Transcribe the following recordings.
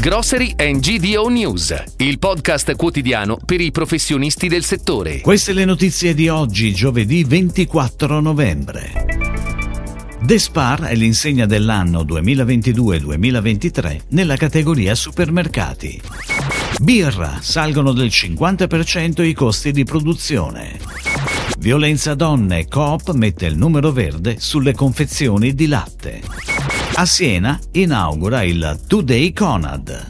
Grocery and GDO News, il podcast quotidiano per i professionisti del settore. Queste le notizie di oggi, giovedì 24 novembre. Despar è l'insegna dell'anno 2022-2023 nella categoria supermercati. Birra, salgono del 50% i costi di produzione. Violenza donne, Coop mette il numero verde sulle confezioni di latte. A Siena inaugura il Today Conad.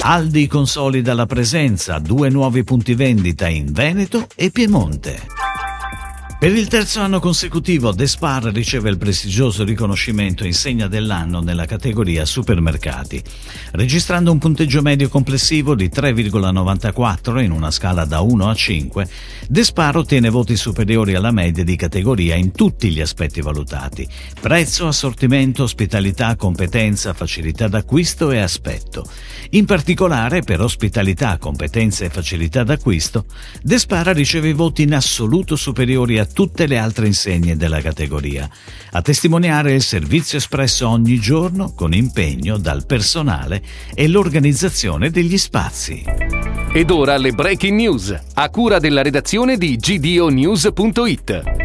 Aldi consolida la presenza, due nuovi punti vendita in Veneto e Piemonte. Per il terzo anno consecutivo Despar riceve il prestigioso riconoscimento insegna dell'anno nella categoria supermercati, registrando un punteggio medio complessivo di 3,94 in una scala da 1 a 5. Despar ottiene voti superiori alla media di categoria in tutti gli aspetti valutati: prezzo, assortimento, ospitalità, competenza, facilità d'acquisto e aspetto. In particolare per ospitalità, competenza e facilità d'acquisto, Despara riceve voti in assoluto superiori a tutte le altre insegne della categoria, a testimoniare il servizio espresso ogni giorno con impegno dal personale e l'organizzazione degli spazi. Ed ora le breaking news, a cura della redazione di gdonews.it.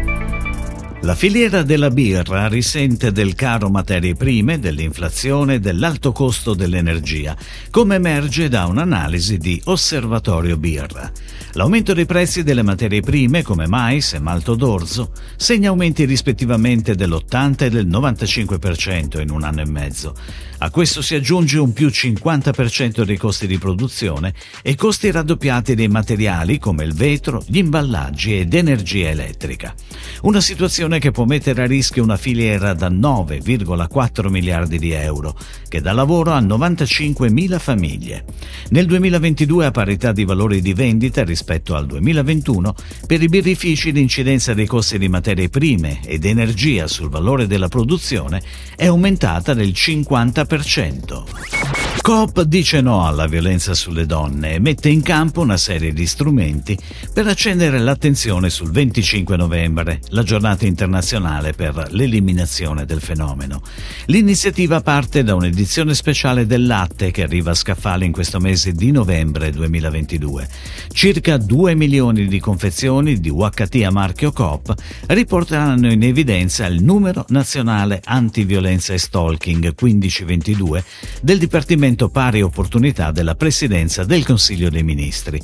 La filiera della birra risente del caro materie prime, dell'inflazione e dell'alto costo dell'energia, come emerge da un'analisi di Osservatorio Birra. L'aumento dei prezzi delle materie prime, come mais e malto d'orzo, segna aumenti rispettivamente dell'80 e del 95% in un anno e mezzo. A questo si aggiunge un più 50% dei costi di produzione e costi raddoppiati dei materiali come il vetro, gli imballaggi ed energia elettrica. Una situazione situazione che può mettere a rischio una filiera da 9,4 miliardi di euro, che dà lavoro a 95.000 famiglie. Nel 2022, a parità di valori di vendita rispetto al 2021, per i birrifici l'incidenza dei costi di materie prime ed energia sul valore della produzione è aumentata del 50%. Coop dice no alla violenza sulle donne e mette in campo una serie di strumenti per accendere l'attenzione sul 25 novembre, la giornata internazionale per l'eliminazione del fenomeno. L'iniziativa parte da un'edizione speciale del latte che arriva a scaffale in questo mese di novembre 2022. Circa 2 milioni di confezioni di UHT a marchio Coop riporteranno in evidenza il numero nazionale antiviolenza e stalking 1522 del Dipartimento strumento pari opportunità della Presidenza del Consiglio dei Ministri.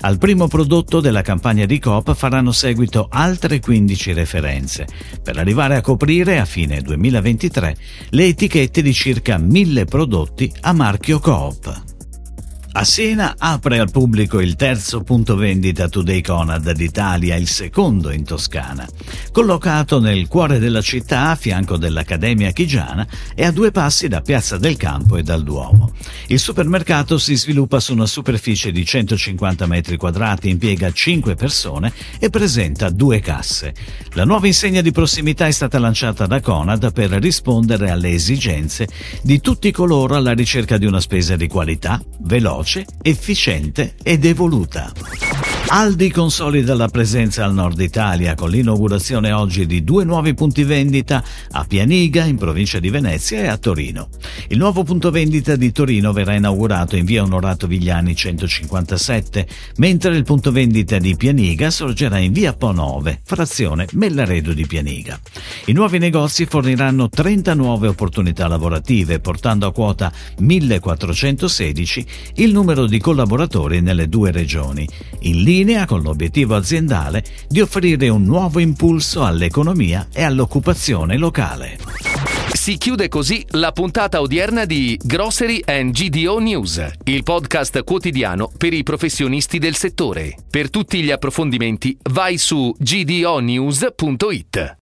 Al primo prodotto della campagna di Coop faranno seguito altre 15 referenze, per arrivare a coprire a fine 2023 le etichette di circa 1000 prodotti a marchio Coop. A Siena apre al pubblico il terzo punto vendita Today Conad d'Italia, il secondo in Toscana. Collocato nel cuore della città, a fianco dell'Accademia Chigiana e a due passi da Piazza del Campo e dal Duomo. Il supermercato si sviluppa su una superficie di 150 metri quadrati, impiega 5 persone e presenta due casse. La nuova insegna di prossimità è stata lanciata da Conad per rispondere alle esigenze di tutti coloro alla ricerca di una spesa di qualità, veloce, veloce, efficiente ed evoluta. Aldi consolida la presenza al nord Italia con l'inaugurazione oggi di due nuovi punti vendita a Pianiga in provincia di Venezia e a Torino. Il nuovo punto vendita di Torino verrà inaugurato in via Onorato Vigliani 157, mentre il punto vendita di Pianiga sorgerà in via Po9, frazione Mellaredo di Pianiga. I nuovi negozi forniranno 30 nuove opportunità lavorative, portando a quota 1416 il numero di collaboratori nelle due regioni. In linea linea con l'obiettivo aziendale di offrire un nuovo impulso all'economia e all'occupazione locale. Si chiude così la puntata odierna di Grocery and GDO News, il podcast quotidiano per i professionisti del settore. Per tutti gli approfondimenti vai su gdonews.it.